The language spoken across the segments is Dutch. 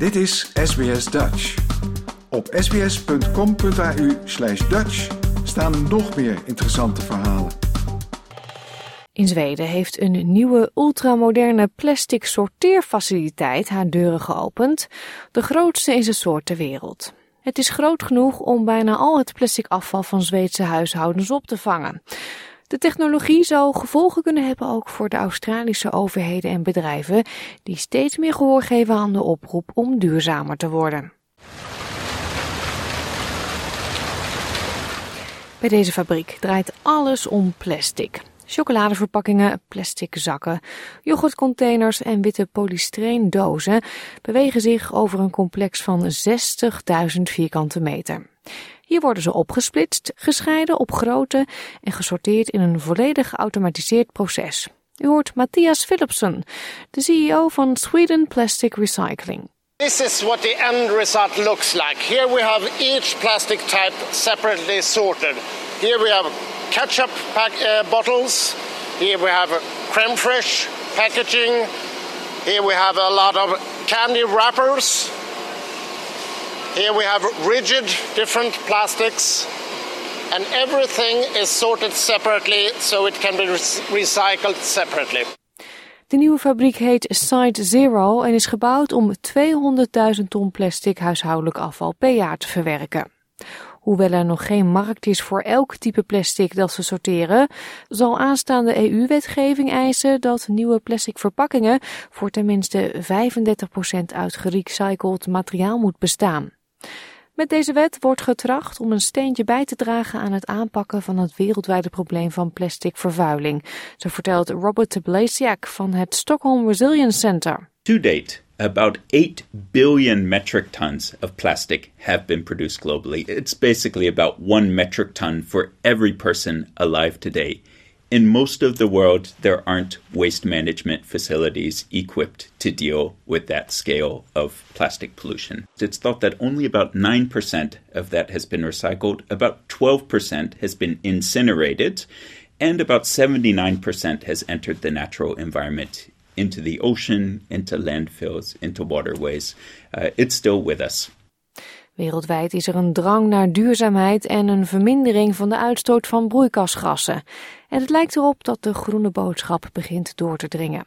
Dit is SBS Dutch. Op sbs.com.au slash Dutch staan nog meer interessante verhalen. In Zweden heeft een nieuwe ultramoderne plastic sorteerfaciliteit haar deuren geopend, de grootste in zijn soort ter wereld. Het is groot genoeg om bijna al het plastic afval van Zweedse huishoudens op te vangen. De technologie zou gevolgen kunnen hebben ook voor de Australische overheden en bedrijven, die steeds meer gehoor geven aan de oproep om duurzamer te worden. Bij deze fabriek draait alles om plastic. Chocoladeverpakkingen, plastic zakken, yoghurtcontainers en witte polystyreendozen bewegen zich over een complex van 60.000 vierkante meter. Hier worden ze opgesplitst, gescheiden op grootte en gesorteerd in een volledig geautomatiseerd proces. U hoort Matthias Philipsen, de CEO van Sweden Plastic Recycling. This is what the end result looks like. Here we have each plastic type separately sorted. Here we have ketchup pack, uh, bottles. Here we have creme fraiche packaging. Here we have a lot of candy wrappers. Here we have rigid different plastics. And everything is sorted separately so it can be recycled separately. De nieuwe fabriek heet Site Zero en is gebouwd om 200.000 ton plastic huishoudelijk afval per jaar te verwerken. Hoewel er nog geen markt is voor elk type plastic dat ze sorteren, zal aanstaande EU-wetgeving eisen dat nieuwe plastic verpakkingen voor tenminste 35% uit gerecycled materiaal moet bestaan. Met deze wet wordt getracht om een steentje bij te dragen aan het aanpakken van het wereldwijde probleem van plastic vervuiling. Zo vertelt Robert Blasiak van het Stockholm Resilience Center. To date, about 8 billion metric tons of plastic have been produced globally. It's basically about one metric ton for every person alive today. In most of the world, there aren't waste management facilities equipped to deal with that scale of plastic pollution. It's thought that only about 9% of that has been recycled, about 12% has been incinerated, and about 79% has entered the natural environment into the ocean, into landfills, into waterways. Uh, it's still with us. Wereldwijd is er een drang naar duurzaamheid en een vermindering van de uitstoot van broeikasgassen. En het lijkt erop dat de groene boodschap begint door te dringen.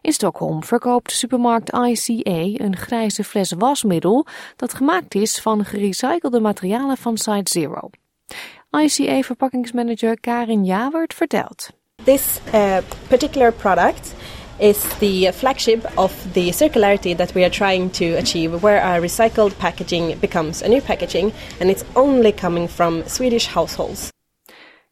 In Stockholm verkoopt supermarkt ICA een grijze fles wasmiddel dat gemaakt is van gerecyclede materialen van Site Zero. ICA verpakkingsmanager Karin Jawert vertelt. This uh, particular product is the flagship of the circularity that we are trying to achieve, where our recycled packaging becomes a new packaging and it's only coming from Swedish households.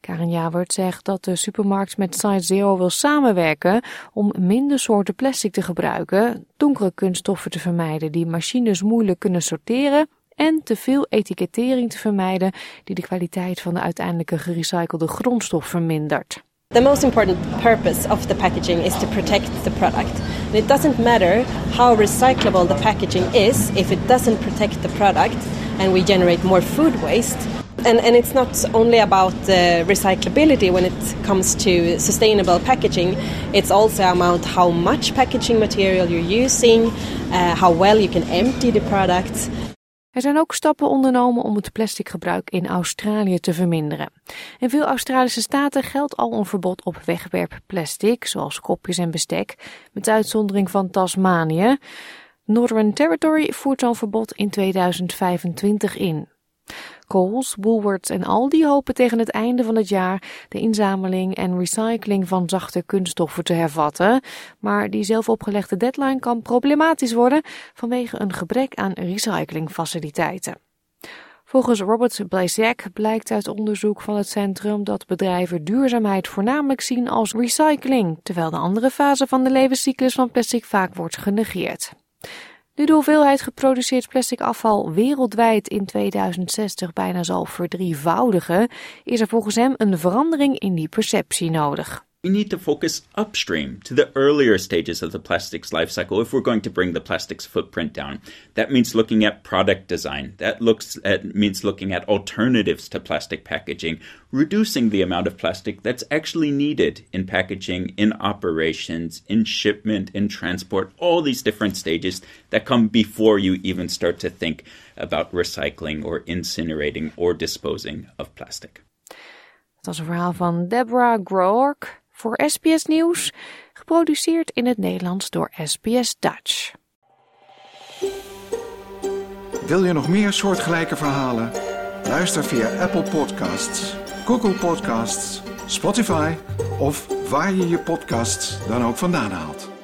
Karen Javert zegt dat de supermarkt met Site Zero wil samenwerken om minder soorten plastic te gebruiken, donkere kunststoffen te vermijden die machines moeilijk kunnen sorteren en te veel etikettering te vermijden die de kwaliteit van de uiteindelijke gerecyclede grondstof vermindert. The most important purpose of the packaging is to protect the product. It doesn't matter how recyclable the packaging is if it doesn't protect the product and we generate more food waste. And, and it's not only about the recyclability when it comes to sustainable packaging, it's also about how much packaging material you're using, uh, how well you can empty the product. Er zijn ook stappen ondernomen om het plasticgebruik in Australië te verminderen. In veel Australische staten geldt al een verbod op wegwerpplastic, zoals kopjes en bestek, met uitzondering van Tasmanië. Northern Territory voert zo'n verbod in 2025 in. Coles, Woolworths en Aldi hopen tegen het einde van het jaar de inzameling en recycling van zachte kunststoffen te hervatten. Maar die zelf opgelegde deadline kan problematisch worden vanwege een gebrek aan recyclingfaciliteiten. Volgens Robert Blasiak blijkt uit onderzoek van het centrum dat bedrijven duurzaamheid voornamelijk zien als recycling, terwijl de andere fase van de levenscyclus van plastic vaak wordt genegeerd. Nu de hoeveelheid geproduceerd plastic afval wereldwijd in 2060 bijna zal verdrievoudigen, is er volgens hem een verandering in die perceptie nodig. We need to focus upstream to the earlier stages of the plastics life cycle if we're going to bring the plastics footprint down. That means looking at product design. That looks at means looking at alternatives to plastic packaging, reducing the amount of plastic that's actually needed in packaging, in operations, in shipment, in transport, all these different stages that come before you even start to think about recycling or incinerating or disposing of plastic. Dat was een verhaal van Deborah Groark voor SBS Nieuws, geproduceerd in het Nederlands door SBS Dutch. Wil je nog meer soortgelijke verhalen? Luister via Apple Podcasts, Google Podcasts, Spotify of waar je je podcasts dan ook vandaan haalt.